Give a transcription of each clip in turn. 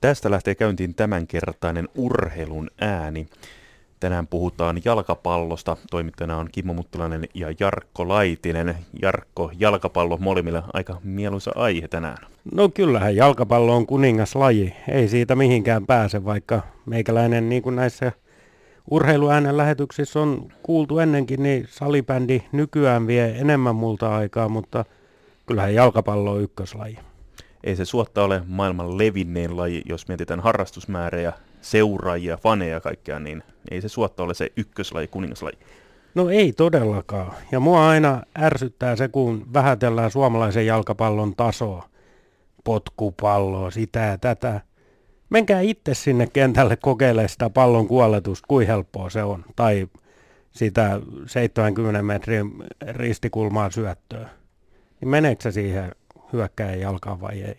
Tästä lähtee käyntiin tämänkertainen urheilun ääni. Tänään puhutaan jalkapallosta. Toimittajana on Kimmo Muttulainen ja Jarkko Laitinen. Jarkko, jalkapallo molemmilla aika mieluisa aihe tänään. No kyllähän jalkapallo on kuningaslaji. Ei siitä mihinkään pääse, vaikka meikäläinen niin kuin näissä urheiluäänen lähetyksissä on kuultu ennenkin, niin salibändi nykyään vie enemmän multa aikaa, mutta kyllähän jalkapallo on ykköslaji. Ei se suotta ole maailman levinnein laji, jos mietitään harrastusmäärejä, seuraajia, faneja ja kaikkea, niin ei se suotta ole se ykköslaji, kuningaslaji. No ei todellakaan. Ja mua aina ärsyttää se, kun vähätellään suomalaisen jalkapallon tasoa. Potkupalloa, sitä ja tätä. Menkää itse sinne kentälle kokeilemaan sitä pallon kuoletusta, kuin helppoa se on. Tai sitä 70 metrin ristikulmaa syöttöä. Niin meneekö se siihen hyökkäjän jalkaan vai ei?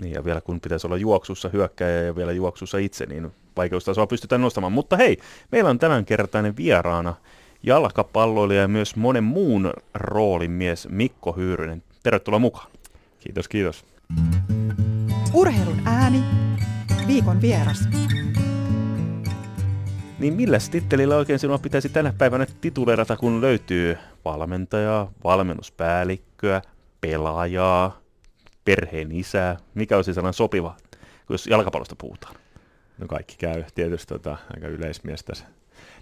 Niin ja vielä kun pitäisi olla juoksussa hyökkäjä ja vielä juoksussa itse, niin vaikeustasoa pystytään nostamaan. Mutta hei, meillä on tämänkertainen vieraana jalkapalloilija ja myös monen muun roolin mies Mikko Hyyrynen. Tervetuloa mukaan. Kiitos, kiitos. Urheilun ääni, viikon vieras. Niin millä tittelillä oikein sinua pitäisi tänä päivänä titulerata, kun löytyy valmentajaa, valmennuspäällikköä, pelaajaa, perheen isää? Mikä olisi sellainen sopiva, jos jalkapallosta puhutaan? No kaikki käy tietysti tota, aika yleismies tässä.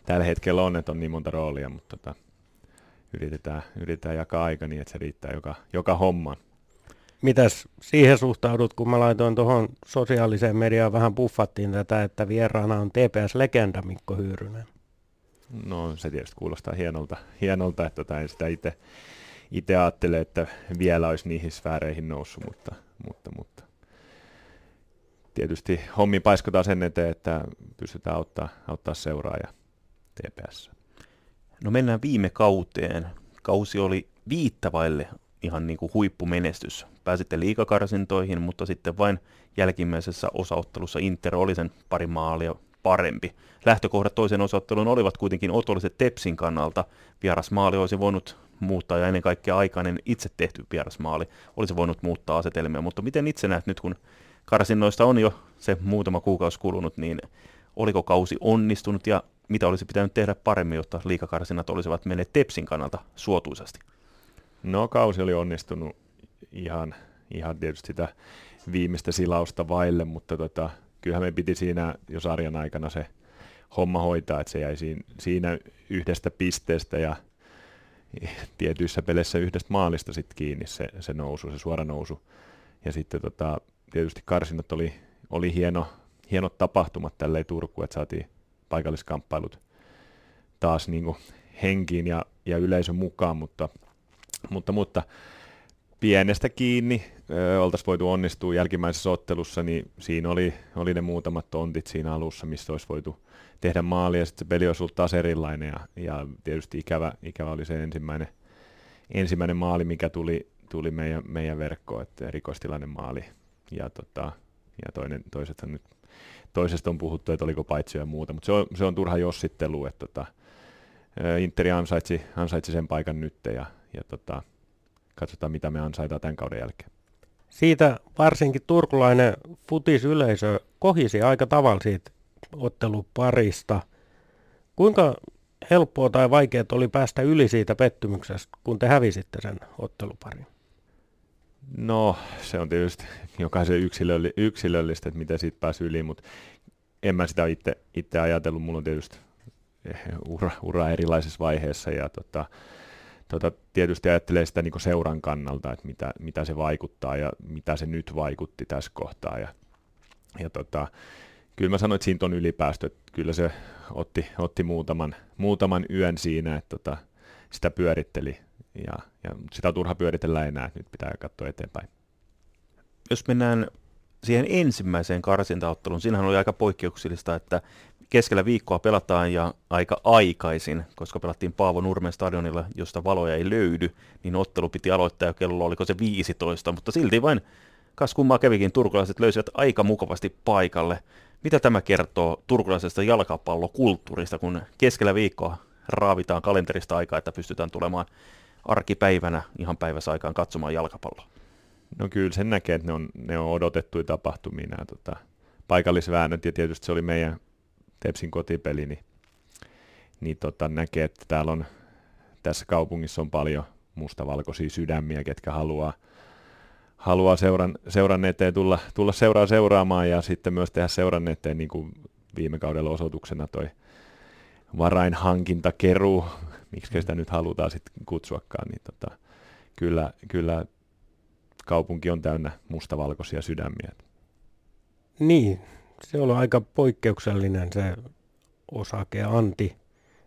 Tällä hetkellä on, että on niin monta roolia, mutta tota, yritetään, yritetään jakaa aika niin, että se riittää joka, joka homman. Mitäs siihen suhtaudut, kun mä laitoin tuohon sosiaaliseen mediaan vähän puffattiin tätä, että vieraana on TPS-legenda Mikko Hyyrynen? No se tietysti kuulostaa hienolta, hienolta että tota, en sitä itse itse ajattele, että vielä olisi niihin sfääreihin noussut, mutta, mutta, mutta tietysti hommi paiskotaan sen eteen, että pystytään auttaa, auttaa seuraaja TPS. No mennään viime kauteen. Kausi oli viittavaille ihan niin kuin huippumenestys. Pääsitte liikakarsintoihin, mutta sitten vain jälkimmäisessä osaottelussa Inter oli sen pari maalia parempi. Lähtökohdat toisen osaottelun olivat kuitenkin otolliset Tepsin kannalta. Vieras maali olisi voinut muuttaa ja ennen kaikkea aikainen itse tehty vierasmaali olisi voinut muuttaa asetelmia, mutta miten itse näet nyt, kun karsinnoista on jo se muutama kuukausi kulunut, niin oliko kausi onnistunut ja mitä olisi pitänyt tehdä paremmin, jotta liikakarsinnat olisivat menneet Tepsin kannalta suotuisasti? No kausi oli onnistunut ihan, ihan tietysti sitä viimeistä silausta vaille, mutta tota, kyllähän me piti siinä jo sarjan aikana se homma hoitaa, että se jäi siinä, siinä yhdestä pisteestä ja tietyissä peleissä yhdestä maalista sit kiinni se, se nousu, se suora nousu. Ja sitten tota, tietysti karsinnat oli, oli hieno, hienot tapahtumat tälleen Turku, että saatiin paikalliskamppailut taas niin kuin henkiin ja, ja yleisön mukaan, mutta, mutta, mutta pienestä kiinni oltaisiin voitu onnistua jälkimmäisessä ottelussa, niin siinä oli, oli ne muutamat tontit siinä alussa, missä olisi voitu tehdä maali ja sitten se peli olisi ollut taas erilainen ja, ja tietysti ikävä, ikävä oli se ensimmäinen, ensimmäinen maali, mikä tuli, tuli meidän, meidän verkkoon, että erikoistilainen maali ja, tota, ja toinen, toisethan nyt, toisesta on puhuttu, että oliko paitsi ja muuta, mutta se on, se on turha jossittelu, että tota, Interi ansaitsi, ansaitsi sen paikan nyt ja, ja tota, katsotaan mitä me ansaitaan tämän kauden jälkeen. Siitä varsinkin turkulainen futisyleisö kohisi aika tavalla siitä otteluparista. Kuinka helppoa tai vaikeaa oli päästä yli siitä pettymyksestä, kun te hävisitte sen otteluparin? No, se on tietysti jokaisen yksilölli, yksilöllistä, että miten siitä pääsi yli, mutta en mä sitä itse, itse ajatellut. Mulla on tietysti ura, ura erilaisessa vaiheessa ja tota, tota, tietysti ajattelee sitä niin seuran kannalta, että mitä, mitä se vaikuttaa ja mitä se nyt vaikutti tässä kohtaa. Ja, ja tota, kyllä mä sanoin, että siitä on ylipäästö, kyllä se otti, otti muutaman, muutaman yön siinä, että tota, sitä pyöritteli ja, ja sitä on turha pyöritellä enää, nyt pitää katsoa eteenpäin. Jos mennään siihen ensimmäiseen karsintaotteluun, siinähän oli aika poikkeuksellista, että keskellä viikkoa pelataan ja aika aikaisin, koska pelattiin Paavo Nurmen stadionilla, josta valoja ei löydy, niin ottelu piti aloittaa jo kello, oliko se 15, mutta silti vain kas kummaa kävikin turkulaiset löysivät aika mukavasti paikalle. Mitä tämä kertoo turkulaisesta jalkapallokulttuurista, kun keskellä viikkoa raavitaan kalenterista aikaa, että pystytään tulemaan arkipäivänä ihan päivässä aikaan katsomaan jalkapalloa? No kyllä sen näkee, että ne on, ne on odotettuja tapahtumia nämä tota, paikallisväännöt ja tietysti se oli meidän Tepsin kotipeli, niin, niin tota, näkee, että täällä on, tässä kaupungissa on paljon mustavalkoisia sydämiä, ketkä haluaa, haluaa seuran, seuran eteen tulla, tulla seuraa seuraamaan ja sitten myös tehdä seuran eteen, niin kuin viime kaudella osoituksena toi varainhankintakeru, miksi sitä nyt halutaan sitten kutsuakaan, niin tota, kyllä, kyllä kaupunki on täynnä mustavalkoisia sydämiä. Niin, se on aika poikkeuksellinen se osake Anti.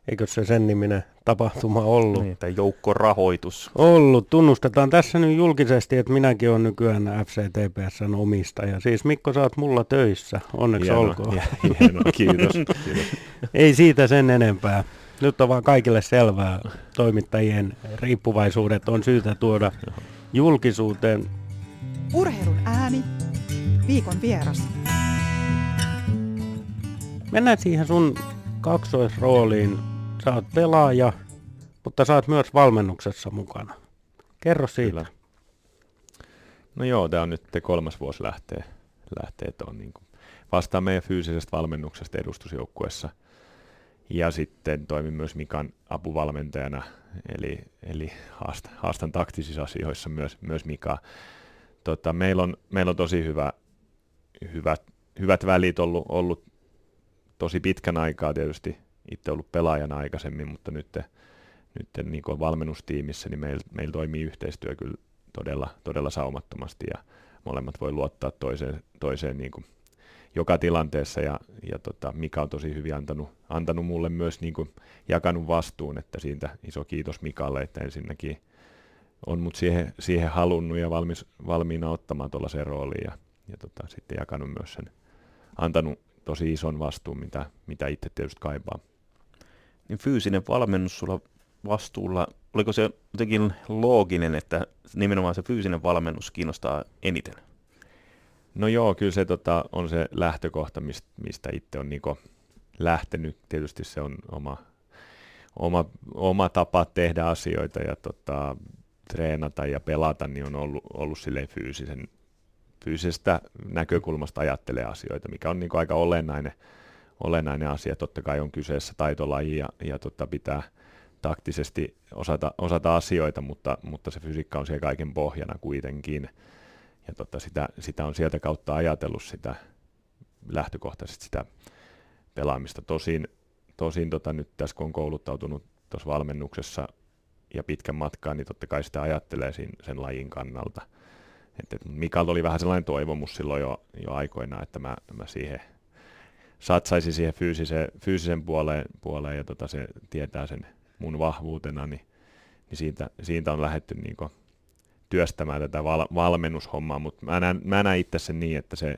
Eikö se sen niminen tapahtuma ollut? Niin, tai joukkorahoitus. Ollut. Tunnustetaan tässä nyt julkisesti, että minäkin olen nykyään FCTPSn omistaja. Siis Mikko, sä oot mulla töissä. Onneksi hieno, olkoon. Hieno, kiitos. kiitos. Ei siitä sen enempää. Nyt on vaan kaikille selvää. Toimittajien riippuvaisuudet on syytä tuoda julkisuuteen. Urheilun ääni. Viikon vieras. Mennään siihen sun kaksoisrooliin. Sä oot pelaaja, mutta sä oot myös valmennuksessa mukana. Kerro siitä. Kyllä. No joo, tämä on nyt kolmas vuosi lähtee, lähtee tuon niin vastaan meidän fyysisestä valmennuksesta edustusjoukkuessa. Ja sitten toimin myös Mikan apuvalmentajana, eli, eli haastan, haastan taktisissa asioissa myös, myös Mikaa. Tota, meillä, on, meillä on tosi hyvä, hyvät, hyvät välit ollut, ollut tosi pitkän aikaa tietysti itse ollut pelaajana aikaisemmin, mutta nyt, nyt niin kuin valmennustiimissä niin meillä meil toimii yhteistyö kyllä todella, todella saumattomasti ja molemmat voi luottaa toiseen, toiseen niin kuin joka tilanteessa ja, ja tota, Mika on tosi hyvin antanut, antanut mulle myös niin kuin jakanut vastuun, että siitä iso kiitos Mikalle, että ensinnäkin on mut siihen, siihen halunnut ja valmis, valmiina ottamaan tuollaisen rooliin ja, ja tota, sitten jakanut myös sen, antanut tosi ison vastuun, mitä, mitä itse tietysti kaipaa. Niin fyysinen valmennus sulla vastuulla, oliko se jotenkin looginen, että nimenomaan se fyysinen valmennus kiinnostaa eniten? No joo, kyllä se tota, on se lähtökohta, mistä, itse on niinku lähtenyt. Tietysti se on oma, oma, oma tapa tehdä asioita ja tota, treenata ja pelata, niin on ollut, ollut silleen fyysisen fyysisestä näkökulmasta ajattelee asioita, mikä on niin aika olennainen, olennainen asia. Totta kai on kyseessä taitolaji ja, ja tota pitää taktisesti osata, osata asioita, mutta, mutta se fysiikka on siellä kaiken pohjana kuitenkin. Ja tota sitä, sitä on sieltä kautta ajatellut sitä lähtökohtaisesti sitä pelaamista. Tosin, tosin tota nyt tässä kun on kouluttautunut tuossa valmennuksessa ja pitkän matkaan, niin totta kai sitä ajattelee sen, sen lajin kannalta – et, Mikael oli vähän sellainen toivomus silloin jo, jo aikoinaan, että mä, mä siihen satsaisin siihen fyysisen, fyysisen puoleen, puoleen ja tota se tietää sen mun vahvuutena, niin, niin siitä, siitä on lähdetty niin työstämään tätä val, valmennushommaa, mutta mä näen, mä näen itse sen niin, että se,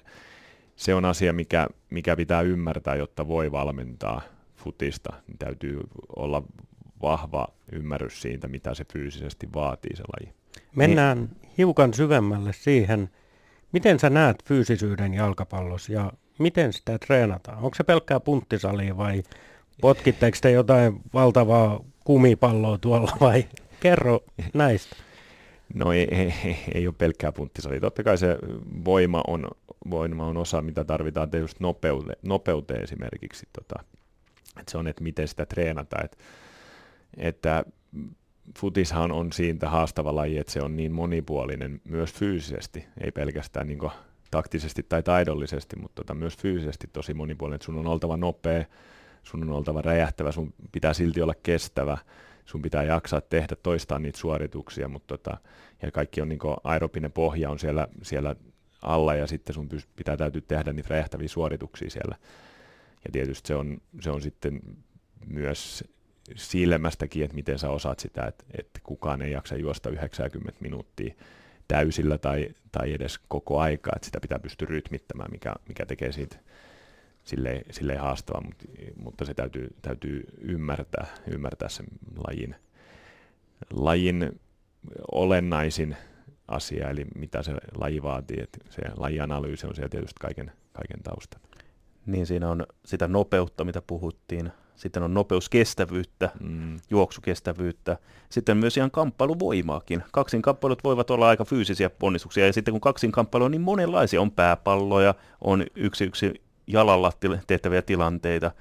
se on asia, mikä, mikä pitää ymmärtää, jotta voi valmentaa futista, niin täytyy olla vahva ymmärrys siitä, mitä se fyysisesti vaatii se laji. Mennään niin. hiukan syvemmälle siihen, miten sä näet fyysisyyden jalkapallossa ja miten sitä treenataan? Onko se pelkkää punttisalia vai potkitteko te jotain valtavaa kumipalloa tuolla vai kerro näistä? No ei, ei, ei, ole pelkkää punttisalia. Totta kai se voima on, voima on osa, mitä tarvitaan just nopeute, nopeuteen esimerkiksi. Tota, että se on, että miten sitä treenataan. Että, että futishan on siitä haastava laji, että se on niin monipuolinen myös fyysisesti, ei pelkästään niin taktisesti tai taidollisesti, mutta tota, myös fyysisesti tosi monipuolinen, sun on oltava nopea, sun on oltava räjähtävä, sun pitää silti olla kestävä, sun pitää jaksaa tehdä toistaan niitä suorituksia, mutta tota, ja kaikki on niin aerobinen pohja on siellä, siellä alla ja sitten sun pitää täytyy tehdä niitä räjähtäviä suorituksia siellä. Ja tietysti se on, se on sitten myös silmästäkin, että miten sä osaat sitä, että, että kukaan ei jaksa juosta 90 minuuttia täysillä tai, tai edes koko aikaa, että sitä pitää pystyä rytmittämään, mikä, mikä tekee siitä silleen, silleen haastavaa, mutta, mutta se täytyy, täytyy ymmärtää, ymmärtää sen lajin, lajin olennaisin asia, eli mitä se laji vaatii, että se lajianalyysi on siellä tietysti kaiken, kaiken taustalla. Niin siinä on sitä nopeutta, mitä puhuttiin, sitten on nopeuskestävyyttä, Mm. juoksukestävyyttä, sitten myös ihan kamppailuvoimaakin. Kaksin kamppailut voivat olla aika fyysisiä ponnistuksia, ja sitten kun kaksin kamppailu on niin monenlaisia, on pääpalloja, on yksi yksi jalalla tehtäviä tilanteita,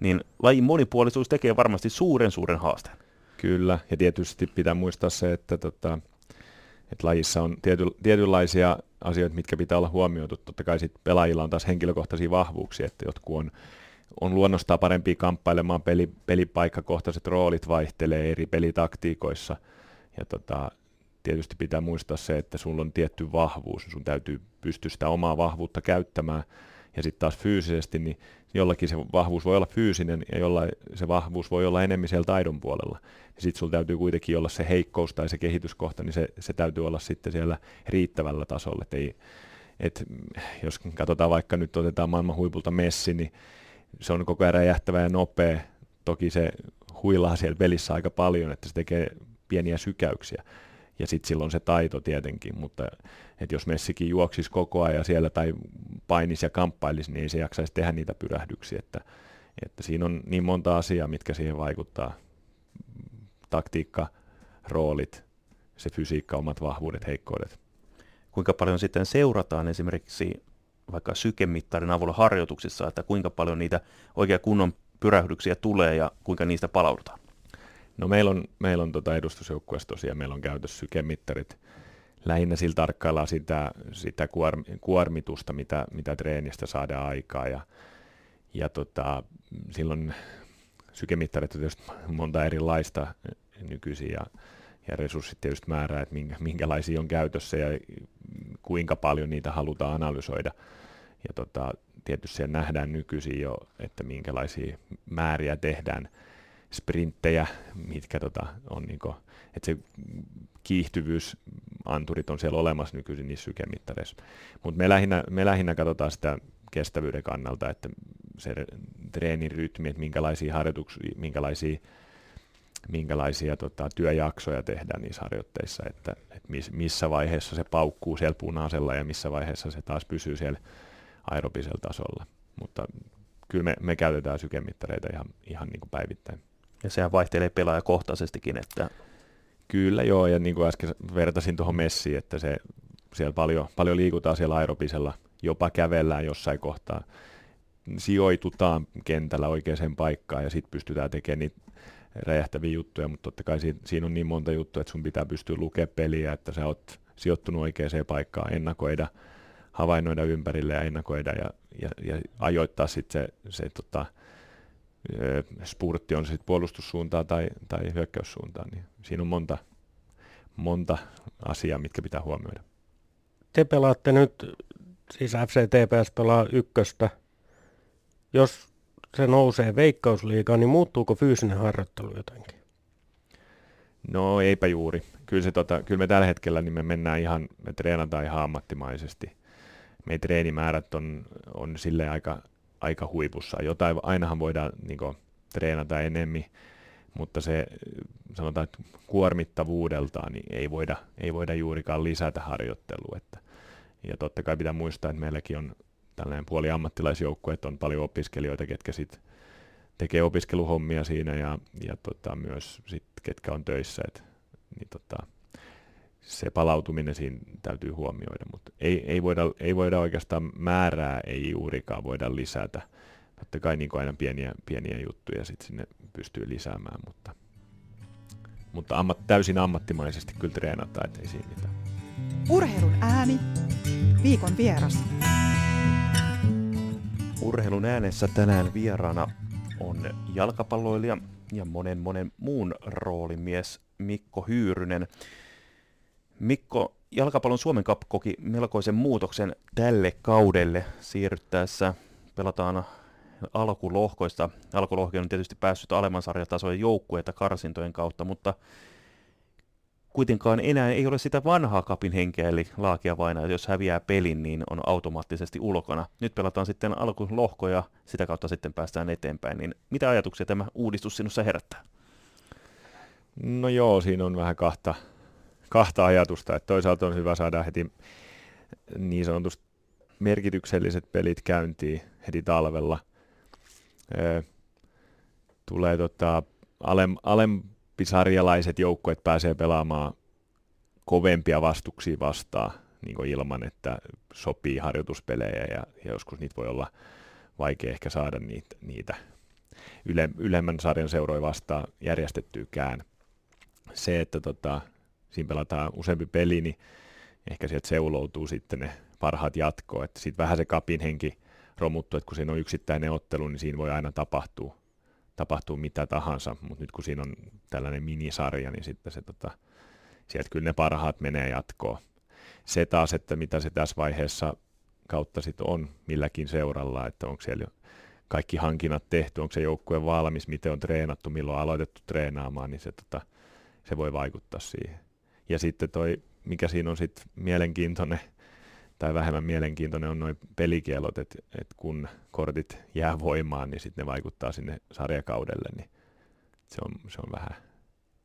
niin lajin monipuolisuus tekee varmasti suuren suuren haasteen. Kyllä, ja tietysti pitää muistaa se, että, tota, että lajissa on tiety, tietynlaisia asioita, mitkä pitää olla huomioitu. Totta kai sit pelaajilla on taas henkilökohtaisia vahvuuksia, että jotkut on, on luonnostaan parempia kamppailemaan, peli, pelipaikkakohtaiset roolit vaihtelee eri pelitaktiikoissa, ja tota, tietysti pitää muistaa se, että sulla on tietty vahvuus, sun täytyy pystyä sitä omaa vahvuutta käyttämään, ja sitten taas fyysisesti, niin jollakin se vahvuus voi olla fyysinen ja jollain se vahvuus voi olla enemmän siellä taidon puolella. Ja sitten sulla täytyy kuitenkin olla se heikkous tai se kehityskohta, niin se, se täytyy olla sitten siellä riittävällä tasolla. Et ei, et, jos katsotaan vaikka nyt otetaan maailman huipulta Messi, niin se on koko ajan räjähtävä ja nopea. Toki se huilaa siellä pelissä aika paljon, että se tekee pieniä sykäyksiä. Ja sitten silloin se taito tietenkin, mutta että jos Messikin juoksisi koko ajan siellä tai painisi ja kamppailisi, niin ei se jaksaisi tehdä niitä pyrähdyksiä. Että, että siinä on niin monta asiaa, mitkä siihen vaikuttaa. Taktiikka, roolit, se fysiikka, omat vahvuudet, heikkoudet. Kuinka paljon sitten seurataan esimerkiksi vaikka sykemittarin avulla harjoituksissa, että kuinka paljon niitä oikea kunnon pyrähdyksiä tulee ja kuinka niistä palaudutaan? No meillä on, meillä on tota edustusjoukkueessa tosiaan, meillä on käytössä sykemittarit. Lähinnä sillä tarkkaillaan sitä, sitä kuorm, kuormitusta, mitä, mitä treenistä saadaan aikaa. Ja, ja tota, silloin sykemittarit on tietysti monta erilaista nykyisin ja, ja resurssit tietysti määrää, että minkä, minkälaisia on käytössä ja kuinka paljon niitä halutaan analysoida. Ja tota, tietysti siellä nähdään nykyisin jo, että minkälaisia määriä tehdään sprinttejä, mitkä tota, on niinku, että se kiihtyvyys, anturit on siellä olemassa nykyisin niissä sykemittareissa. Mutta me lähinnä, me lähinnä katsotaan sitä kestävyyden kannalta, että se treenin rytmi, että minkälaisia harjoituksia, minkälaisia, minkälaisia tota, työjaksoja tehdään niissä harjoitteissa, että, että missä vaiheessa se paukkuu siellä punaisella ja missä vaiheessa se taas pysyy siellä aerobisella tasolla. Mutta kyllä me, me käytetään sykemittareita ihan, ihan niin kuin päivittäin. Ja sehän vaihtelee pelaajakohtaisestikin, että Kyllä joo, ja niin kuin äsken vertasin tuohon messiin, että se, siellä paljon, paljon liikutaan siellä aerobisella, jopa kävellään jossain kohtaa, sijoitutaan kentällä oikeaan paikkaan ja sitten pystytään tekemään niitä räjähtäviä juttuja, mutta totta kai siinä, siinä on niin monta juttua, että sun pitää pystyä lukemaan peliä, että sä oot sijoittunut oikeaan paikkaan, ennakoida, havainnoida ympärille ja ennakoida ja, ja, ja ajoittaa sitten se, se tota, spurtti on se sitten puolustussuuntaan tai, tai hyökkäyssuuntaan, niin siinä on monta, monta asiaa, mitkä pitää huomioida. Te pelaatte nyt, siis FCTPS pelaa ykköstä. Jos se nousee veikkausliigaan, niin muuttuuko fyysinen harjoittelu jotenkin? No eipä juuri. Kyllä, se, tota, kyllä me tällä hetkellä niin me mennään ihan, me treenataan ihan ammattimaisesti. Meidän treenimäärät on, on sille aika, aika huipussa. Jotain, ainahan voidaan niin kuin, treenata enemmän, mutta se sanotaan, että kuormittavuudeltaan niin ei voida, ei voida juurikaan lisätä harjoittelua. Että, ja totta kai pitää muistaa, että meilläkin on tällainen puoli ammattilaisjoukkue, että on paljon opiskelijoita, ketkä sit tekee opiskeluhommia siinä ja, ja tota, myös sit, ketkä on töissä. Et, niin tota, se palautuminen siinä täytyy huomioida, mutta ei, ei, voida, ei voida oikeastaan määrää, ei juurikaan voida lisätä. Totta kai niin aina pieniä, pieniä juttuja sitten sinne pystyy lisäämään, mutta, mutta ammat, täysin ammattimaisesti kyllä treenataan, ettei siinä mitään. Urheilun ääni, viikon vieras. Urheilun äänessä tänään vieraana on jalkapalloilija ja monen monen muun roolimies Mikko Hyyrynen. Mikko, jalkapallon Suomen Cup koki melkoisen muutoksen tälle kaudelle siirryttäessä. Pelataan alkulohkoista. Alkulohko on tietysti päässyt alemman sarjatasojen joukkueita karsintojen kautta, mutta kuitenkaan enää ei ole sitä vanhaa kapin henkeä, eli laakia vain, että jos häviää pelin, niin on automaattisesti ulkona. Nyt pelataan sitten alkulohko ja sitä kautta sitten päästään eteenpäin. Niin mitä ajatuksia tämä uudistus sinussa herättää? No joo, siinä on vähän kahta, kahta ajatusta. Että toisaalta on hyvä saada heti niin sanotusti merkitykselliset pelit käyntiin heti talvella. tulee tota, alem, alempisarjalaiset joukkueet pääsee pelaamaan kovempia vastuksia vastaan niin ilman, että sopii harjoituspelejä ja, ja joskus niitä voi olla vaikea ehkä saada niitä, niitä yle, ylemmän sarjan seuroja vastaan järjestettyykään. Se, että tota, siinä pelataan useampi peli, niin ehkä sieltä seuloutuu sitten ne parhaat jatkoa, sitten vähän se kapin henki romuttuu, että kun siinä on yksittäinen ottelu, niin siinä voi aina tapahtua, tapahtua mitä tahansa, mutta nyt kun siinä on tällainen minisarja, niin sitten se tota, sieltä kyllä ne parhaat menee jatkoon. Se taas, että mitä se tässä vaiheessa kautta sitten on milläkin seuralla, että onko siellä kaikki hankinnat tehty, onko se joukkue valmis, miten on treenattu, milloin on aloitettu treenaamaan, niin se, tota, se voi vaikuttaa siihen. Ja sitten toi, mikä siinä on sitten mielenkiintoinen, tai vähemmän mielenkiintoinen on noin pelikielot, että et kun kortit jää voimaan, niin sitten ne vaikuttaa sinne sarjakaudelle, niin se on, se on vähän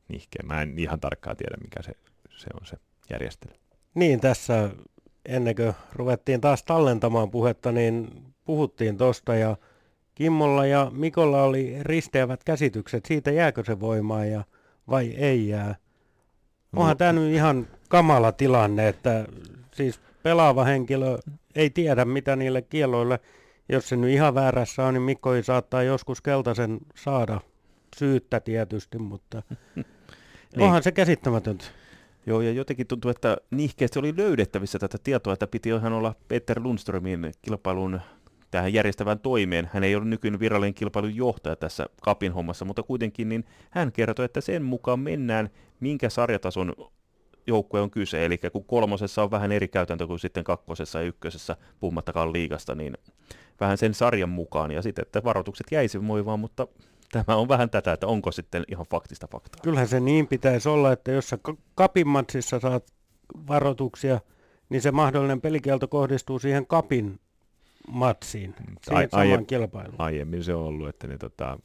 nihkeä. Mä en ihan tarkkaan tiedä, mikä se, se on se järjestely. Niin, tässä ennen kuin ruvettiin taas tallentamaan puhetta, niin puhuttiin tuosta ja Kimmolla ja Mikolla oli risteävät käsitykset siitä, jääkö se voimaan ja vai ei jää. Onhan no. tämä nyt ihan kamala tilanne, että siis pelaava henkilö ei tiedä, mitä niille kieloille, jos se nyt ihan väärässä on, niin Mikko ei saattaa joskus keltaisen saada syyttä tietysti, mutta niin. onhan se käsittämätöntä. Joo, ja jotenkin tuntuu, että nihkeästi oli löydettävissä tätä tietoa, että piti ihan olla Peter Lundströmin kilpailun tähän järjestävään toimeen. Hän ei ole nykyinen virallinen kilpailun johtaja tässä kapin hommassa, mutta kuitenkin niin hän kertoi, että sen mukaan mennään, minkä sarjatason joukkue on kyse. Eli kun kolmosessa on vähän eri käytäntö kuin sitten kakkosessa ja ykkösessä, puhumattakaan liigasta, niin vähän sen sarjan mukaan. Ja sitten, että varoitukset jäisi voimaan, mutta tämä on vähän tätä, että onko sitten ihan faktista faktaa. Kyllähän se niin pitäisi olla, että jos sä kapin matsissa saat varoituksia, niin se mahdollinen pelikielto kohdistuu siihen kapin matsiin, siihen Ai, samaan kilpailuun. Aiemmin se on ollut, että ne tota,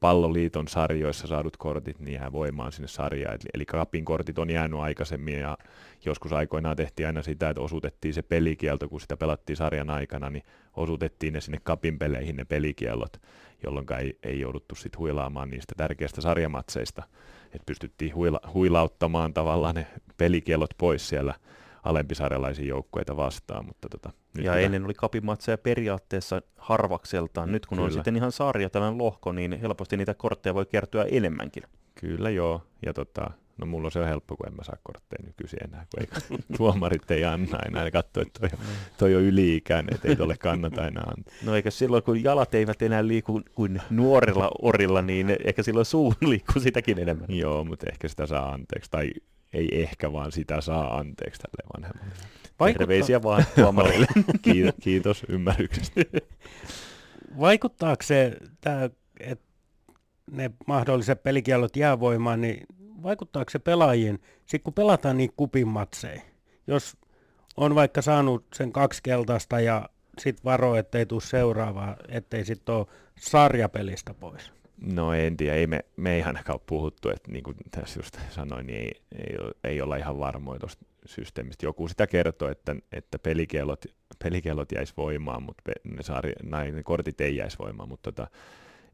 palloliiton sarjoissa saadut kortit, niin jää voimaan sinne sarjaan. Eli, eli kapin kortit on jäänyt aikaisemmin ja joskus aikoinaan tehtiin aina sitä, että osuutettiin se pelikielto, kun sitä pelattiin sarjan aikana, niin osuutettiin ne sinne kapin peleihin ne pelikiellot, jolloin ei, ei jouduttu sitten huilaamaan niistä tärkeistä sarjamatseista. Että pystyttiin huila, huilauttamaan tavallaan ne pelikiellot pois siellä alempisarjalaisia joukkueita vastaan. Mutta tota, nyt ja kyllä. ennen oli kapimatseja periaatteessa harvakseltaan. Nyt kun kyllä. on sitten ihan sarja, tällainen lohko, niin helposti niitä kortteja voi kertyä enemmänkin. Kyllä joo, ja tota, no mulla on se helppo, kun en mä saa kortteja nykyisin enää, kun ei, tuomarit ei anna enää, ne katsoo, että toi, toi on yli-ikäinen, että ei tuolle kannata enää antaa. No eikä silloin, kun jalat eivät enää liiku kuin nuorilla orilla, niin ehkä silloin suu liikkuu sitäkin enemmän. Joo, mutta ehkä sitä saa anteeksi, tai ei ehkä, vaan sitä saa anteeksi tälle vanhemmalle. Vaikuttaa... Terveisiä vaan tuomarille. kiitos, kiitos ymmärryksestä. Vaikuttaako se, että ne mahdolliset pelikielot jää voimaan, niin vaikuttaako se pelaajiin, sitten kun pelataan niin kupin matseja, jos on vaikka saanut sen kaksi keltaista ja sitten varo, ettei tule seuraavaa, ettei sitten ole sarjapelistä pois. No en tiedä, ei me, me ei ainakaan puhuttu, että niin kuin tässä just sanoin, niin ei, ei, ei olla ihan varmoja tuosta systeemistä. Joku sitä kertoo, että, että pelikellot, pelikellot jäisi voimaan, mutta pe, ne, saari, näin, ne kortit ei jäisi voimaan, mutta tota,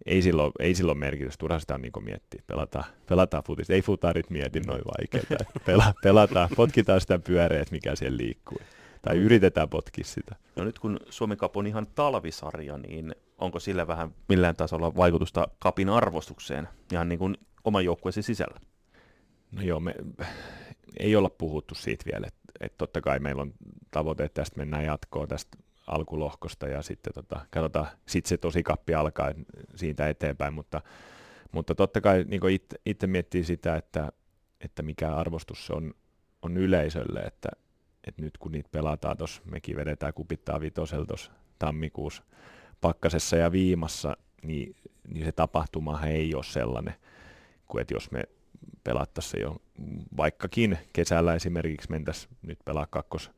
ei silloin, ei silloin merkitystä, turha sitä on niin miettiä. Pelataan, pelataan futista, ei futarit mieti noin vaikeita. Pela, pelataan, potkitaan sitä pyöreä, että mikä siellä liikkuu. Tai yritetään potkia sitä. No nyt kun Suomi Cup on ihan talvisarja, niin onko sillä vähän millään tasolla vaikutusta kapin arvostukseen ihan niin kuin oman joukkueesi sisällä? No joo, me ei olla puhuttu siitä vielä, että, että totta kai meillä on tavoite, että tästä mennään jatkoon tästä alkulohkosta ja sitten tota, katsotaan, sitten se tosi kappi alkaa siitä eteenpäin, mutta, mutta totta kai niin itse, itse miettii sitä, että, että mikä arvostus se on, on yleisölle, että, että nyt kun niitä pelataan tuossa, mekin vedetään kupittaa vitosella tuossa tammikuussa pakkasessa ja viimassa, niin, niin se tapahtuma ei ole sellainen, kuin että jos me pelattaisiin jo vaikkakin kesällä esimerkiksi mentäisiin nyt pelaa kakkos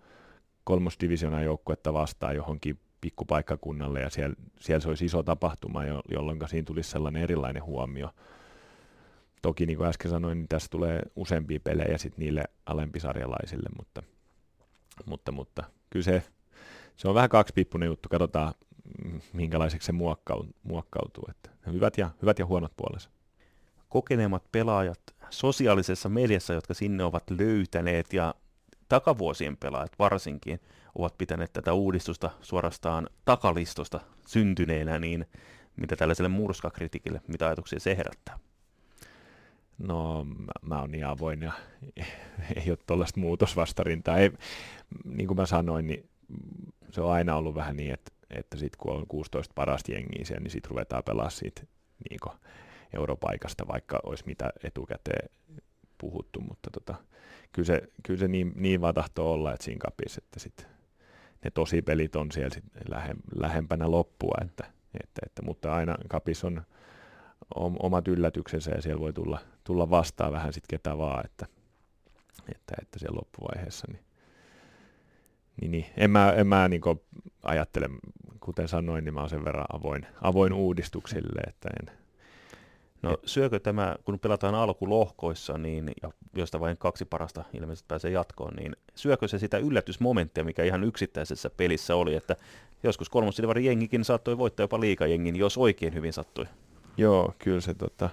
kolmosdivisionan joukkuetta vastaan johonkin pikkupaikkakunnalle ja siellä, siellä se olisi iso tapahtuma, jolloin siinä tulisi sellainen erilainen huomio. Toki niin kuin äsken sanoin, niin tässä tulee useampia pelejä sitten niille alempisarjalaisille, mutta, mutta, mutta kyllä se, se on vähän kaksipippunen juttu. Katsotaan, minkälaiseksi se muokkautuu. Että hyvät, ja, hyvät ja huonot puolensa. Kokeneemmat pelaajat sosiaalisessa mediassa, jotka sinne ovat löytäneet ja takavuosien pelaajat varsinkin ovat pitäneet tätä uudistusta suorastaan takalistosta syntyneenä, niin mitä tällaiselle murskakritikille, mitä ajatuksia se herättää? No mä, mä oon niin avoin ja ei ole tuollaista muutosvastarintaa. Ei, niin kuin mä sanoin, niin se on aina ollut vähän niin, että, että sit kun on 16 parasta jengiä siellä, niin sitten ruvetaan pelaamaan siitä niin europaikasta, vaikka olisi mitä etukäteen puhuttu, mutta tota, kyllä se, kyllä se niin, niin vaan tahtoo olla, että siinä kapissa, että sit ne tosi pelit on siellä sit lähe, lähempänä loppua, että, että, että, mutta aina kapis on omat yllätyksensä ja siellä voi tulla, tulla vastaan vähän sitten ketä vaan, että, että, että siellä loppuvaiheessa niin, niin, niin en mä, en mä niin ajattele, kuten sanoin, niin mä oon sen verran avoin, avoin uudistuksille, että en, No syökö tämä, kun pelataan alkulohkoissa, niin, ja josta vain kaksi parasta ilmeisesti pääsee jatkoon, niin syökö se sitä yllätysmomenttia, mikä ihan yksittäisessä pelissä oli, että joskus kolmosilvari jengikin saattoi voittaa jopa liikajengin, jos oikein hyvin sattui? Joo, kyllä se, tota,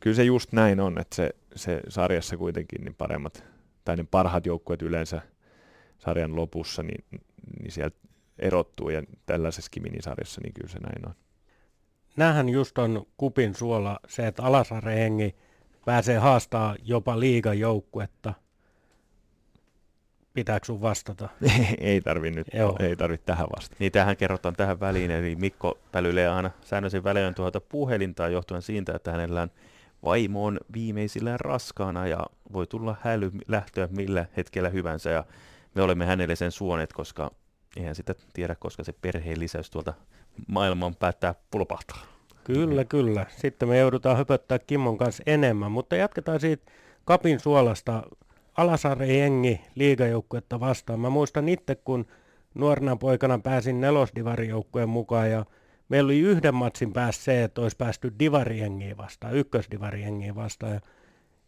kyllä se just näin on, että se, se sarjassa kuitenkin niin paremmat, tai ne parhaat joukkueet yleensä sarjan lopussa, niin, niin sieltä erottuu, ja tällaisessakin minisarjassa, niin kyllä se näin on näähän just on kupin suola se, että Alasare pääsee haastaa jopa liigajoukkuetta. Pitääkö sun vastata? ei tarvi nyt, Joo. ei tarvi tähän vastata. Niin tähän kerrotaan tähän väliin, eli Mikko pälylee aina säännöllisen välein tuota puhelintaa johtuen siitä, että hänellä on vaimo on viimeisillään raskaana ja voi tulla häly lähtöä millä hetkellä hyvänsä ja me olemme hänelle sen suoneet, koska eihän sitä tiedä, koska se perheen lisäys tuolta maailman päättää pulpahtaa. Kyllä, kyllä. Sitten me joudutaan höpöttää Kimmon kanssa enemmän, mutta jatketaan siitä Kapin suolasta. Alasarre jengi liigajoukkuetta vastaan. Mä muistan itse, kun nuorena poikana pääsin nelosdivarijoukkueen mukaan ja meillä oli yhden matsin päässä se, että olisi päästy divarijengiin vastaan, ykkösdivarijengiin vastaan. Ja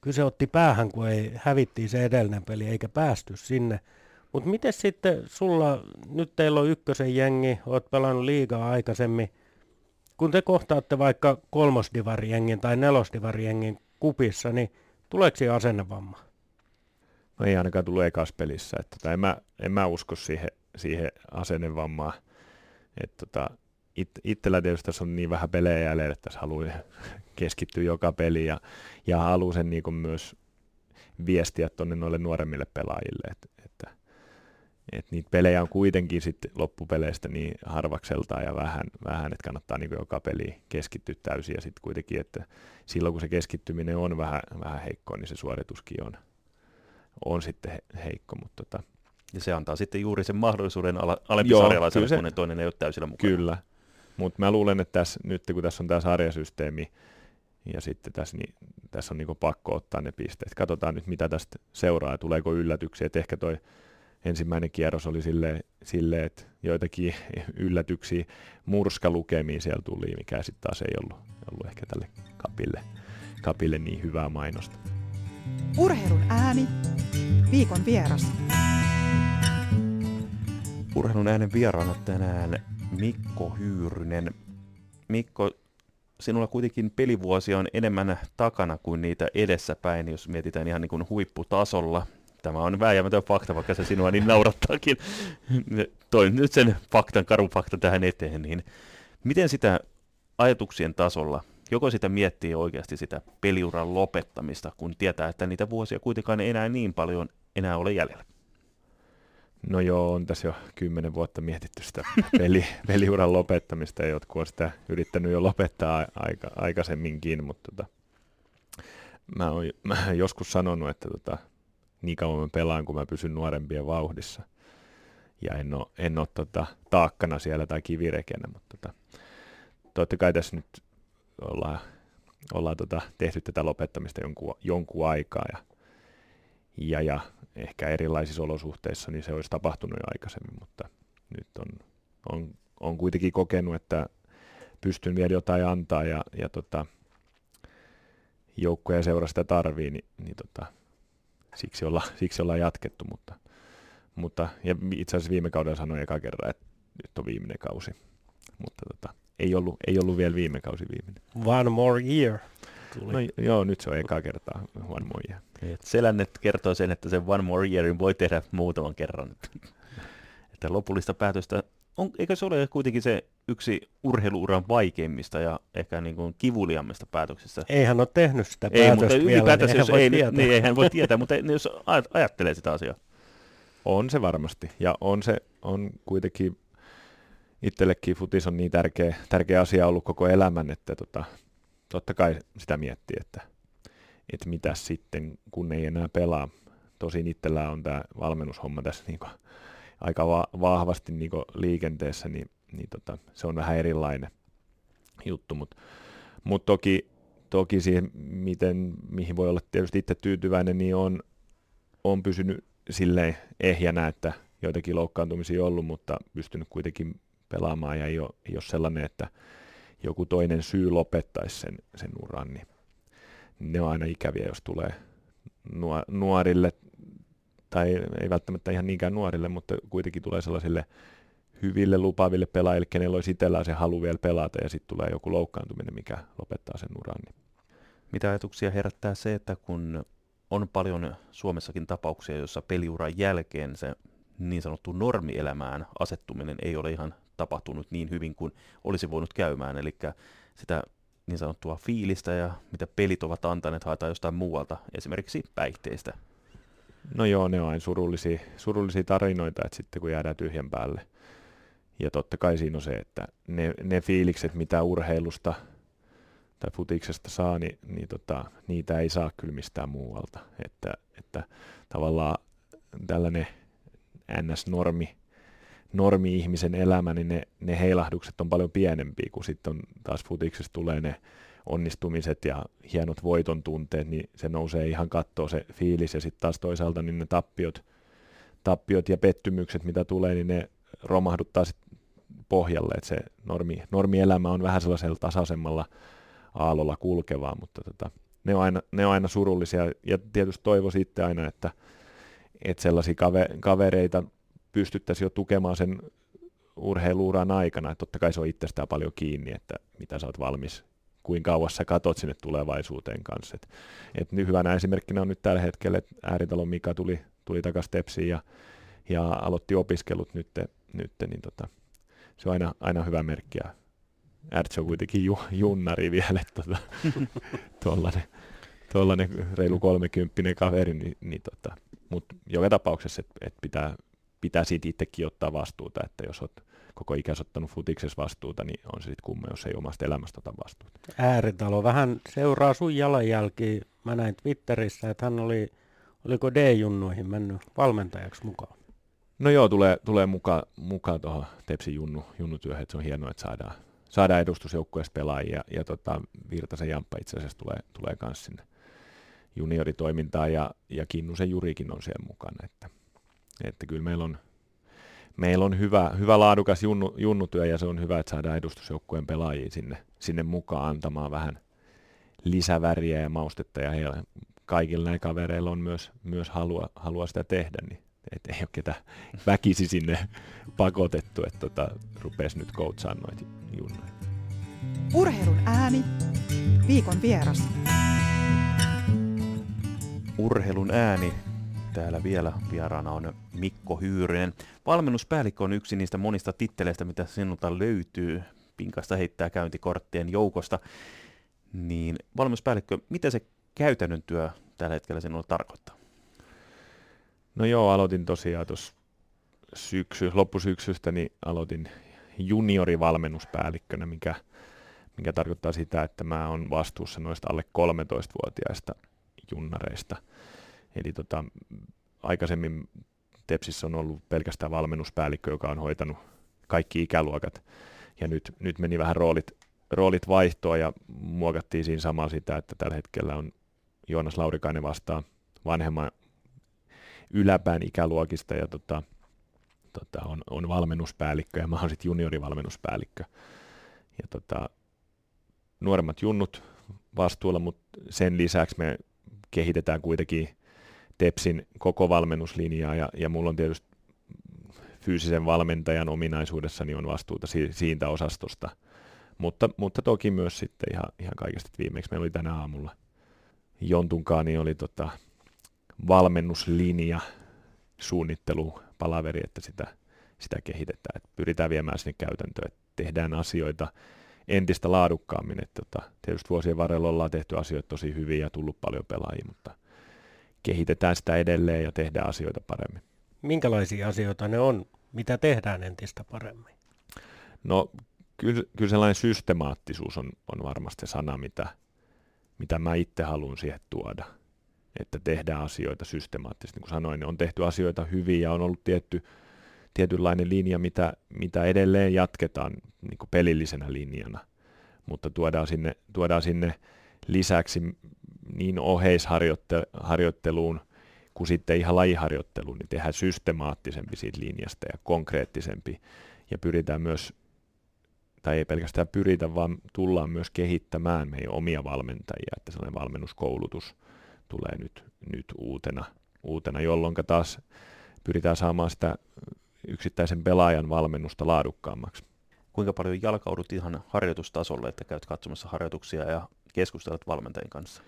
kyllä se otti päähän, kun ei hävittiin se edellinen peli eikä päästy sinne. Mutta miten sitten sulla, nyt teillä on ykkösen jengi, oot pelannut liigaa aikaisemmin, kun te kohtaatte vaikka kolmosdivarijengin tai nelosdivarijengin kupissa, niin tuleeko siihen asennevamma? No ei ainakaan tullut ekas pelissä. Että tota, en, mä, en mä usko siihen, siihen asennevammaan. Että tota, it, itsellä tietysti tässä on niin vähän pelejä jäljellä, että tässä haluaa keskittyä joka peli ja, ja haluaa sen niin myös viestiä tuonne noille nuoremmille pelaajille, että et niitä pelejä on kuitenkin sitten loppupeleistä niin harvakseltaan ja vähän, vähän että kannattaa niin joka peli keskittyä täysin ja sitten kuitenkin, että silloin kun se keskittyminen on vähän, vähän heikkoa, niin se suorituskin on, on sitten heikko. Mutta tota. Ja se antaa sitten juuri sen mahdollisuuden ala, alempisarjalaiselle, kun toinen ei ole täysillä mukana. Kyllä, mutta mä luulen, että tässä, nyt kun tässä on tämä sarjasysteemi, ja sitten tässä, niin, tässä on niin pakko ottaa ne pisteet. Katsotaan nyt, mitä tästä seuraa tuleeko yllätyksiä. Et ehkä toi ensimmäinen kierros oli silleen, sille, että joitakin yllätyksiä murskalukemiin siellä tuli, mikä sitten taas ei ollut, ollut ehkä tälle kapille, kapille niin hyvää mainosta. Urheilun ääni, viikon vieras. Urheilun äänen vieraana tänään Mikko Hyyrynen. Mikko, sinulla kuitenkin pelivuosia on enemmän takana kuin niitä edessäpäin, jos mietitään ihan niin kuin huipputasolla. Tämä on vääjäämätön fakta, vaikka se sinua niin naurattaakin. Toin nyt sen faktan, karun fakta tähän eteen. Niin miten sitä ajatuksien tasolla, joko sitä miettii oikeasti sitä peliuran lopettamista, kun tietää, että niitä vuosia kuitenkaan ei enää niin paljon enää ole jäljellä? No joo, on tässä jo kymmenen vuotta mietitty sitä peli, peliuran lopettamista ja jotkut on sitä yrittänyt jo lopettaa aika, aikaisemminkin, mutta tota, mä oon joskus sanonut, että tota, niin kauan mä pelaan, kun mä pysyn nuorempien vauhdissa. Ja en ole, en ole tota, taakkana siellä tai kivirekenä, mutta tota, totta kai tässä nyt ollaan, ollaan tota, tehty tätä lopettamista jonkun, jonkun aikaa ja, ja, ja ehkä erilaisissa olosuhteissa niin se olisi tapahtunut jo aikaisemmin, mutta nyt on, on, on kuitenkin kokenut, että pystyn vielä jotain antaa ja, ja tota, joukkoja seura sitä tarvii, niin, niin tota, siksi, olla, siksi ollaan jatkettu, mutta, mutta ja itse asiassa viime kaudella sanoin eka kerran, että nyt on viimeinen kausi, mutta tota, ei, ollut, ei ollut vielä viime kausi viimeinen. One more year. Tuli. No joo, nyt se on eka kertaa one more year. Et Selännet kertoo sen, että sen One More Yearin voi tehdä muutaman kerran. että lopullista päätöstä, on, eikö se ole kuitenkin se yksi urheiluuran vaikeimmista ja ehkä niin kuin kivuliammista päätöksistä? Ei hän ole tehnyt sitä Ei, päätöstä mutta vielä, ylipäätänsä, niin jos ei, tietää. niin ei hän voi tietää, mutta jos aj- ajattelee sitä asiaa. On se varmasti. Ja on se on kuitenkin itsellekin futis on niin tärkeä, tärkeä asia ollut koko elämän, että tota, totta kai sitä miettii, että, että mitä sitten, kun ei enää pelaa. Tosin itsellä on tämä valmennushomma tässä niin aika va- vahvasti niin liikenteessä, niin, niin tota, se on vähän erilainen juttu, mutta mut toki, toki siihen, miten, mihin voi olla tietysti itse tyytyväinen, niin on, on pysynyt silleen ehjänä, että joitakin loukkaantumisia on ollut, mutta pystynyt kuitenkin pelaamaan ja ei ole, ei ole sellainen, että joku toinen syy lopettaisi sen, sen uran, niin ne on aina ikäviä, jos tulee nuorille, tai ei välttämättä ihan niinkään nuorille, mutta kuitenkin tulee sellaisille hyville lupaaville pelaajille, kenellä olisi itsellään se halu vielä pelata, ja sitten tulee joku loukkaantuminen, mikä lopettaa sen uran. Niin. Mitä ajatuksia herättää se, että kun on paljon Suomessakin tapauksia, joissa peliuran jälkeen se niin sanottu normielämään asettuminen ei ole ihan tapahtunut niin hyvin kuin olisi voinut käymään, eli sitä niin sanottua fiilistä ja mitä pelit ovat antaneet haetaan jostain muualta, esimerkiksi päihteistä. No joo, ne on aina surullisia, surullisia tarinoita, että sitten kun jäädään tyhjän päälle. Ja totta kai siinä on se, että ne, ne fiilikset, mitä urheilusta tai futiksesta saa, niin, niin tota, niitä ei saa kyllä mistään muualta. Että, että tavallaan tällainen NS-normi, normi-ihmisen elämä, niin ne, ne heilahdukset on paljon pienempiä, kun sitten on taas futiksessa tulee ne onnistumiset ja hienot voiton tunteet, niin se nousee ihan kattoon se fiilis, ja sitten taas toisaalta niin ne tappiot, tappiot ja pettymykset, mitä tulee, niin ne romahduttaa sit pohjalle, että se normi, normielämä on vähän sellaisella tasaisemmalla aallolla kulkevaa, mutta tota, ne, on aina, ne on aina surullisia, ja tietysti toivo sitten aina, että, että sellaisia kave, kavereita pystyttäisiin jo tukemaan sen urheiluuran aikana, että totta kai se on itsestään paljon kiinni, että mitä sä oot valmis, kuinka kauas sä katot sinne tulevaisuuteen kanssa. Et, et hyvänä esimerkkinä on nyt tällä hetkellä, että Ääritalon Mika tuli, tuli takaisin Tepsiin ja, ja aloitti opiskelut nyt, nyt niin tota, se on aina, aina hyvä merkki. Ja Ärtsi on kuitenkin ju, junnari vielä, tota, tuollainen tuollainen reilu kolmekymppinen kaveri, niin, niin tota, mutta joka tapauksessa, että et pitää, pitää siitä itsekin ottaa vastuuta, että jos olet koko ikäsi ottanut futiksessa vastuuta, niin on se sitten kumma, jos ei omasta elämästä ota vastuuta. Ääritalo vähän seuraa sun jalanjälkiä. Mä näin Twitterissä, että hän oli, oliko D-junnuihin mennyt valmentajaksi mukaan. No joo, tulee, tulee mukaan muka tuohon Tepsin junnu, junnutyöhön, että se on hienoa, että saadaan, saadaan edustusjoukkueesta pelaajia, ja, ja tota, Virtasen Jamppa itse asiassa tulee, tulee myös sinne junioritoimintaan, ja, ja Kinnusen Jurikin on siellä mukana, että, että kyllä meillä on, meillä on hyvä, hyvä laadukas junnu, junnutyö, ja se on hyvä, että saadaan edustusjoukkueen pelaajia sinne, sinne mukaan antamaan vähän lisäväriä ja maustetta, ja heillä, kaikilla näillä kavereilla on myös, myös halua, halua sitä tehdä, niin että ei ole ketään väkisi sinne pakotettu, että tota, rupesi nyt coachaan noita junnoja. Urheilun ääni, viikon vieras. Urheilun ääni. Täällä vielä vieraana on Mikko Hyyrinen. Valmennuspäällikkö on yksi niistä monista titteleistä, mitä sinulta löytyy. Pinkasta heittää käyntikorttien joukosta. Niin valmennuspäällikkö, mitä se käytännön työ tällä hetkellä sinulle tarkoittaa? No joo, aloitin tosiaan tuossa syksy, loppusyksystä, niin aloitin juniorivalmennuspäällikkönä, mikä, mikä tarkoittaa sitä, että mä oon vastuussa noista alle 13-vuotiaista junnareista. Eli tota, aikaisemmin Tepsissä on ollut pelkästään valmennuspäällikkö, joka on hoitanut kaikki ikäluokat. Ja nyt, nyt meni vähän roolit, roolit vaihtoa ja muokattiin siinä samalla sitä, että tällä hetkellä on Joonas Laurikainen vastaa vanhemman yläpään ikäluokista ja tota, tota, on, on valmennuspäällikkö ja mä oon sitten juniorivalmennuspäällikkö. Ja tota, nuoremmat junnut vastuulla, mutta sen lisäksi me kehitetään kuitenkin Tepsin koko valmennuslinjaa ja, ja mulla on tietysti fyysisen valmentajan ominaisuudessa niin on vastuuta si- siitä osastosta. Mutta, mutta toki myös sitten ihan, ihan kaikesta viimeksi. Meillä oli tänä aamulla Jontunkaan, niin oli tota valmennuslinja, suunnittelu, palaveri, että sitä, sitä kehitetään. Että pyritään viemään sinne käytäntöön, että tehdään asioita entistä laadukkaammin. Että tota, tietysti vuosien varrella ollaan tehty asioita tosi hyvin ja tullut paljon pelaajia, mutta kehitetään sitä edelleen ja tehdään asioita paremmin. Minkälaisia asioita ne on? Mitä tehdään entistä paremmin? No kyllä, kyllä sellainen systemaattisuus on, on varmasti se sana, mitä, mitä mä itse haluan siihen tuoda. Että tehdään asioita systemaattisesti. Niin kuin sanoin, niin on tehty asioita hyvin ja on ollut tietty, tietynlainen linja, mitä, mitä edelleen jatketaan niin kuin pelillisenä linjana. Mutta tuodaan sinne, tuodaan sinne lisäksi niin oheisharjoitteluun kuin sitten ihan lajiharjoitteluun, niin tehdään systemaattisempi siitä linjasta ja konkreettisempi. Ja pyritään myös, tai ei pelkästään pyritä, vaan tullaan myös kehittämään meidän omia valmentajia, että sellainen valmennuskoulutus tulee nyt, nyt uutena, uutena, jolloin taas pyritään saamaan sitä yksittäisen pelaajan valmennusta laadukkaammaksi. Kuinka paljon jalkaudut ihan harjoitustasolle, että käyt katsomassa harjoituksia ja keskustelut valmentajien kanssa?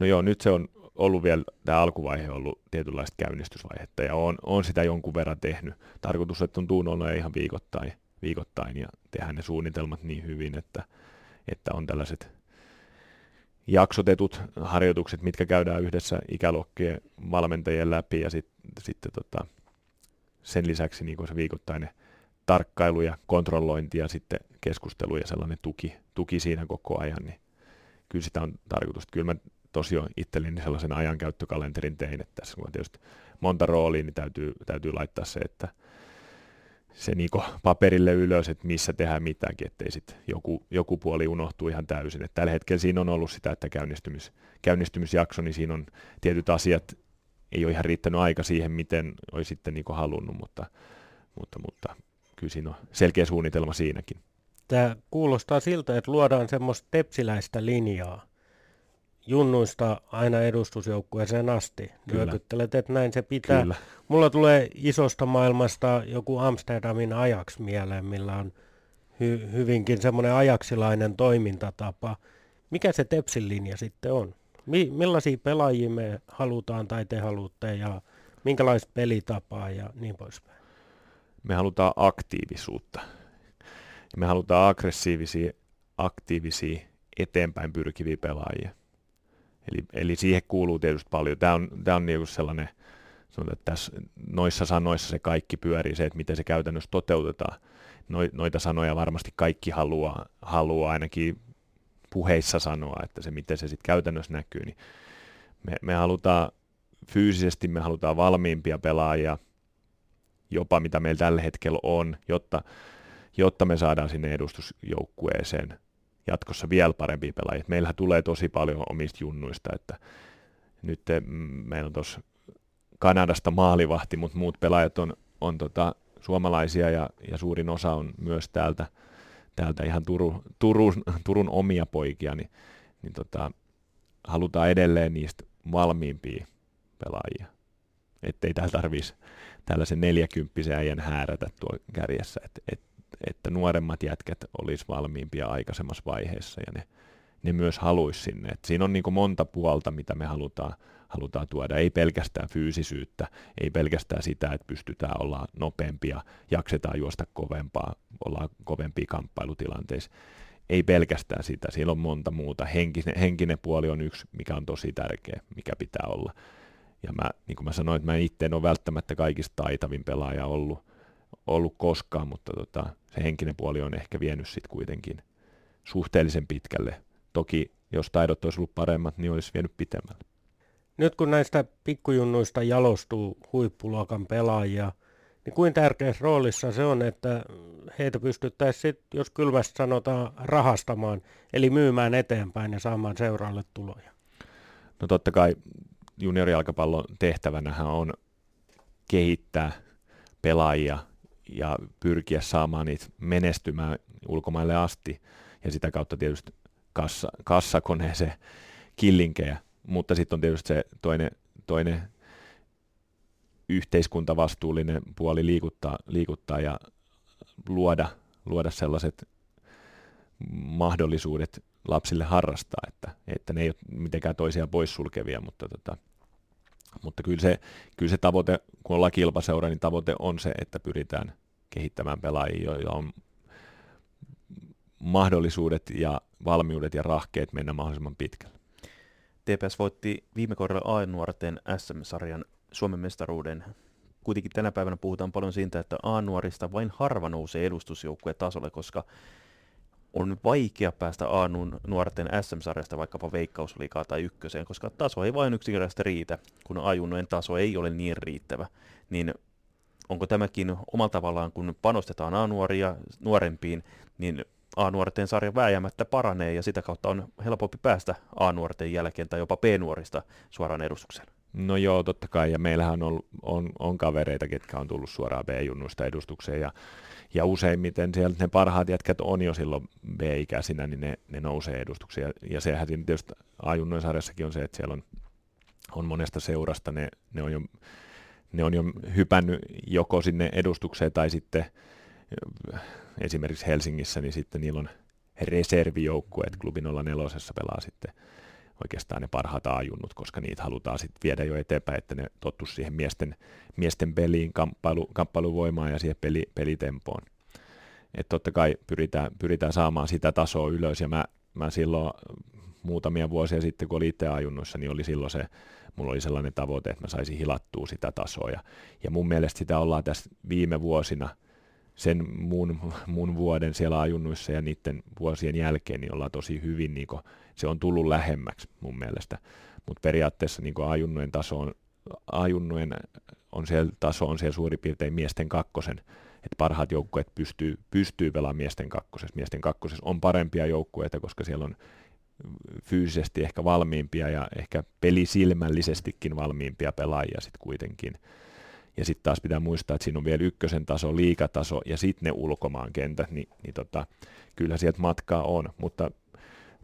No joo, nyt se on ollut vielä, tämä alkuvaihe on ollut tietynlaista käynnistysvaihetta ja on, on sitä jonkun verran tehnyt. Tarkoitus, että on tuunolla ihan viikoittain, viikoittain ja tehdään ne suunnitelmat niin hyvin, että, että on tällaiset jaksotetut harjoitukset, mitkä käydään yhdessä ikäluokkien valmentajien läpi ja sit, sitten tota, sen lisäksi niin se viikoittainen tarkkailu ja kontrollointi ja sitten keskustelu ja sellainen tuki, tuki siinä koko ajan, niin kyllä sitä on tarkoitus. Kyllä mä tosiaan itselleni sellaisen ajankäyttökalenterin tein, että tässä on tietysti monta roolia, niin täytyy, täytyy laittaa se, että se niinku paperille ylös, että missä tehdään mitäkin, ettei sitten joku, joku puoli unohtuu ihan täysin. Et tällä hetkellä siinä on ollut sitä, että käynnistymis, käynnistymisjakso, niin siinä on tietyt asiat, ei ole ihan riittänyt aika siihen, miten olisi sitten niinku halunnut, mutta, mutta, mutta kyllä siinä on selkeä suunnitelma siinäkin. Tämä kuulostaa siltä, että luodaan semmoista tepsiläistä linjaa junnuista aina edustusjoukkueeseen asti. Nyökyttelet, että näin se pitää. Kyllä. Mulla tulee isosta maailmasta joku Amsterdamin ajaksi mieleen, millä on hy- hyvinkin semmoinen ajaksilainen toimintatapa. Mikä se Tepsin linja sitten on? Mi- millaisia pelaajia me halutaan tai te haluatte ja minkälaista pelitapaa ja niin poispäin? Me halutaan aktiivisuutta. Me halutaan aggressiivisia, aktiivisia, eteenpäin pyrkiviä pelaajia Eli, eli siihen kuuluu tietysti paljon. Tämä on, tämä on niin sellainen, sanotaan, että tässä, noissa sanoissa se kaikki pyörii, se, että miten se käytännössä toteutetaan. Noita sanoja varmasti kaikki haluaa, haluaa ainakin puheissa sanoa, että se miten se sitten käytännössä näkyy. Niin me, me halutaan fyysisesti, me halutaan valmiimpia pelaajia, jopa mitä meillä tällä hetkellä on, jotta, jotta me saadaan sinne edustusjoukkueeseen jatkossa vielä parempia pelaajia. Meillähän tulee tosi paljon omista junnuista, että nyt meillä on tuossa Kanadasta maalivahti, mutta muut pelaajat on, on tota, suomalaisia ja, ja suurin osa on myös täältä, täältä ihan Turu, Turun, Turun omia poikia, niin, niin tota, halutaan edelleen niistä valmiimpia pelaajia. Ettei täällä tarvitsisi tällaisen neljäkymppisen äijän häärätä tuo kärjessä. Et, et että nuoremmat jätkät olisi valmiimpia aikaisemmassa vaiheessa ja ne, ne myös haluaisi sinne. Et siinä on niin monta puolta, mitä me halutaan, halutaan tuoda. Ei pelkästään fyysisyyttä, ei pelkästään sitä, että pystytään olla nopeampia, jaksetaan juosta kovempaa, ollaan kovempia kamppailutilanteissa. Ei pelkästään sitä, siellä on monta muuta. Henkinen, henkinen puoli on yksi, mikä on tosi tärkeä, mikä pitää olla. Ja mä, niin kuin mä sanoin, että mä itse en ole välttämättä kaikista taitavin pelaaja ollut, ollut koskaan, mutta tota, se henkinen puoli on ehkä vienyt sitten kuitenkin suhteellisen pitkälle. Toki jos taidot olisi ollut paremmat, niin olisi vienyt pitemmälle. Nyt kun näistä pikkujunnuista jalostuu huippuluokan pelaajia, niin kuin tärkeässä roolissa se on, että heitä pystyttäisiin, jos kylmästi sanotaan, rahastamaan, eli myymään eteenpäin ja saamaan seuraalle tuloja? No totta kai juniorijalkapallon tehtävänähän on kehittää pelaajia ja pyrkiä saamaan niitä menestymään ulkomaille asti ja sitä kautta tietysti kassa, kassakoneeseen killinkejä. Mutta sitten on tietysti se toinen, toinen yhteiskuntavastuullinen puoli liikuttaa, liikuttaa ja luoda, luoda sellaiset mahdollisuudet lapsille harrastaa, että, että ne ei ole mitenkään toisiaan poissulkevia, mutta, tota, mutta kyllä, se, kyllä se tavoite, kun ollaan kilpaseura, niin tavoite on se, että pyritään kehittämään pelaajia, joilla on mahdollisuudet ja valmiudet ja rahkeet mennä mahdollisimman pitkälle. TPS voitti viime kaudella A-nuorten SM-sarjan Suomen mestaruuden. Kuitenkin tänä päivänä puhutaan paljon siitä, että A-nuorista vain harva nousee edustusjoukkueen tasolle, koska on vaikea päästä Aanun nuorten SM-sarjasta vaikkapa veikkausliikaa tai ykköseen, koska taso ei vain yksinkertaisesti riitä, kun ajunnojen taso ei ole niin riittävä. Niin onko tämäkin omalla tavallaan, kun panostetaan A-nuoria nuorempiin, niin A-nuorten sarja vääjäämättä paranee ja sitä kautta on helpompi päästä A-nuorten jälkeen tai jopa B-nuorista suoraan edustukseen. No joo, totta kai, ja meillähän on, on, on kavereita, ketkä on tullut suoraan B-junnuista edustukseen, ja, ja useimmiten siellä ne parhaat jätkät on jo silloin B-ikäisinä, niin ne, ne nousee edustukseen, ja, ja sehän tietysti A-junnujen sarjassakin on se, että siellä on, on monesta seurasta, ne, ne, on jo, ne on jo hypännyt joko sinne edustukseen tai sitten esimerkiksi Helsingissä, niin sitten niillä on reservijoukkueet, klubi 04 pelaa sitten oikeastaan ne parhaat ajunnut, koska niitä halutaan sitten viedä jo eteenpäin, että ne tottu siihen miesten, miesten peliin, kamppailu, kamppailuvoimaan ja siihen peli, pelitempoon. Että totta kai pyritään, pyritään saamaan sitä tasoa ylös, ja mä, mä silloin muutamia vuosia sitten, kun oli itse ajunnoissa, niin oli silloin se, mulla oli sellainen tavoite, että mä saisin hilattua sitä tasoa, ja, ja mun mielestä sitä ollaan tässä viime vuosina – sen mun, mun vuoden siellä ajunnuissa ja niiden vuosien jälkeen niin ollaan tosi hyvin, niin se on tullut lähemmäksi mun mielestä. Mutta periaatteessa niin ajunnujen taso on, ajunnujen on siellä, taso on siellä suurin piirtein miesten kakkosen, että parhaat joukkueet pystyy, pystyy pelaamaan miesten kakkosessa. Miesten kakkosessa on parempia joukkueita, koska siellä on fyysisesti ehkä valmiimpia ja ehkä pelisilmällisestikin valmiimpia pelaajia sitten kuitenkin. Ja sitten taas pitää muistaa, että siinä on vielä ykkösen taso, liikataso ja sitten ne ulkomaan kentät, niin, niin tota, kyllä sieltä matkaa on. Mutta,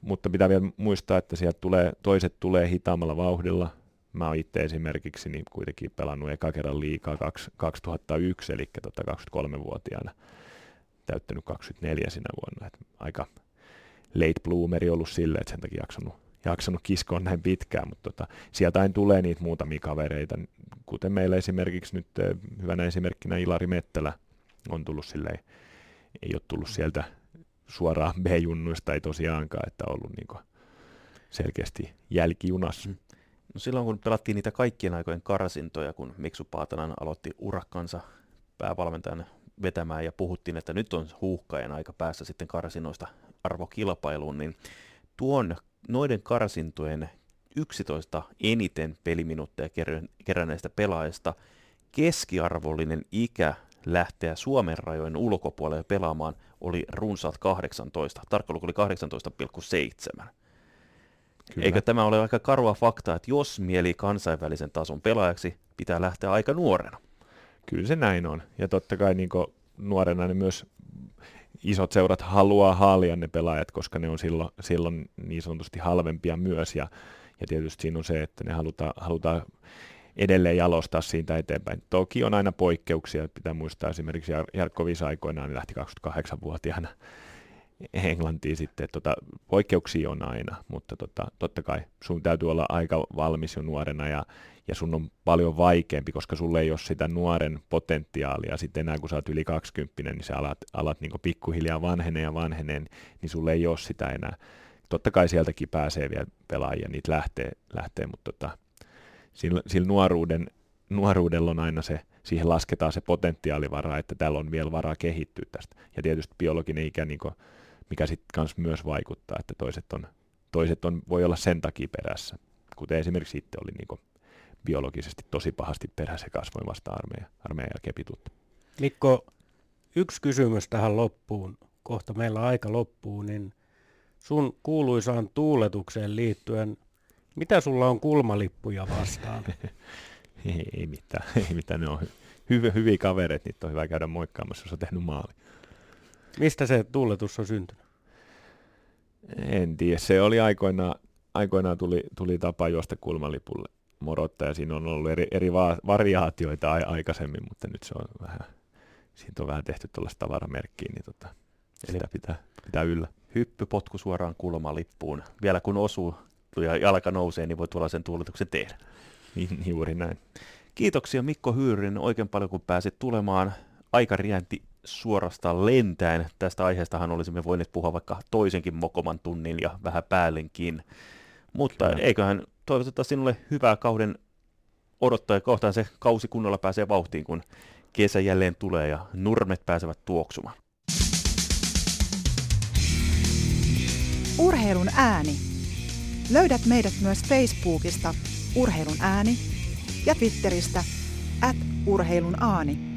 mutta pitää vielä muistaa, että sieltä tulee, toiset tulee hitaammalla vauhdilla. Mä oon itse esimerkiksi niin kuitenkin pelannut eka kerran liikaa 2001, eli tota 23-vuotiaana täyttänyt 24 sinä vuonna. Et aika late bloomeri ollut silleen, että sen takia jaksanut jaksanut kiskoa näin pitkään, mutta tota, sieltä aina tulee niitä muutamia kavereita, kuten meillä esimerkiksi nyt eh, hyvänä esimerkkinä Ilari Mettälä on tullut silleen, ei ole tullut sieltä suoraan B-junnuista, ei tosiaankaan, että ollut niin selkeästi jälkijunassa. Mm. No silloin kun pelattiin niitä kaikkien aikojen karsintoja, kun Miksu Paatanan aloitti urakkansa päävalmentajan vetämään ja puhuttiin, että nyt on huuhkajan aika päässä sitten karsinoista arvokilpailuun, niin tuon noiden karsintojen 11 eniten peliminuutteja keränneistä pelaajista keskiarvollinen ikä lähteä Suomen rajojen ulkopuolelle pelaamaan oli runsaat 18. Tarkka luku oli 18,7. Kyllä. Eikö tämä ole aika karua faktaa, että jos mieli kansainvälisen tason pelaajaksi, pitää lähteä aika nuorena? Kyllä se näin on. Ja totta kai niin nuorena niin myös isot seurat haluaa haalia ne pelaajat, koska ne on silloin, silloin niin sanotusti halvempia myös. Ja, ja tietysti siinä on se, että ne halutaan, halutaan edelleen jalostaa siitä eteenpäin. Toki on aina poikkeuksia, pitää muistaa esimerkiksi Jarkko Visa aikoinaan niin lähti 28-vuotiaana Englantiin sitten, tota, poikkeuksia on aina, mutta tota, totta kai sun täytyy olla aika valmis jo nuorena ja, ja sun on paljon vaikeampi, koska sulle ei ole sitä nuoren potentiaalia sitten enää, kun sä oot yli 20, niin sä alat, alat niin pikkuhiljaa vanheneen ja vanheneen, niin sulle ei ole sitä enää. Totta kai sieltäkin pääsee vielä pelaajia, niitä lähtee, lähtee mutta tota, sillä, sillä nuoruuden, nuoruudella on aina se, siihen lasketaan se potentiaalivara, että täällä on vielä varaa kehittyä tästä. Ja tietysti biologinen ikä, niin kuin, mikä sitten myös vaikuttaa, että toiset, on, toiset on, voi olla sen takia perässä, kuten esimerkiksi itse oli niin biologisesti tosi pahasti perässä ja kasvoin vasta armeija, armeija ja kepitut. Mikko, yksi kysymys tähän loppuun. Kohta meillä aika loppuu, niin sun kuuluisaan tuuletukseen liittyen, mitä sulla on kulmalippuja vastaan? ei, ei mitään, ei mitään, ne on hyviä, hyviä kavereita, niitä on hyvä käydä moikkaamassa, jos on tehnyt maali. Mistä se tuuletus on syntynyt? En tiedä, se oli aikoinaan, aikoinaan tuli, tuli tapa juosta kulmalipulle morotta ja siinä on ollut eri, eri va- variaatioita a- aikaisemmin, mutta nyt se on vähän, siitä on vähän tehty tuollaista tavaramerkkiä, niin tota, Eli- sitä pitää, pitää yllä. Hyppy, potku suoraan kulmalippuun. Vielä kun osuu ja jalka nousee, niin voi tuollaisen tuuletuksen tehdä. Niin, juuri näin. Kiitoksia Mikko Hyyrinen oikein paljon, kun pääsit tulemaan. Aika rienti suorastaan lentäen. Tästä aiheestahan olisimme voineet puhua vaikka toisenkin mokoman tunnin ja vähän päällenkin. Mutta Kyllä. eiköhän toivotetaan sinulle hyvää kauden odottaa ja kohtaan se kausi kunnolla pääsee vauhtiin, kun kesä jälleen tulee ja nurmet pääsevät tuoksumaan. Urheilun ääni. Löydät meidät myös Facebookista Urheilun ääni ja Twitteristä at urheilun aani.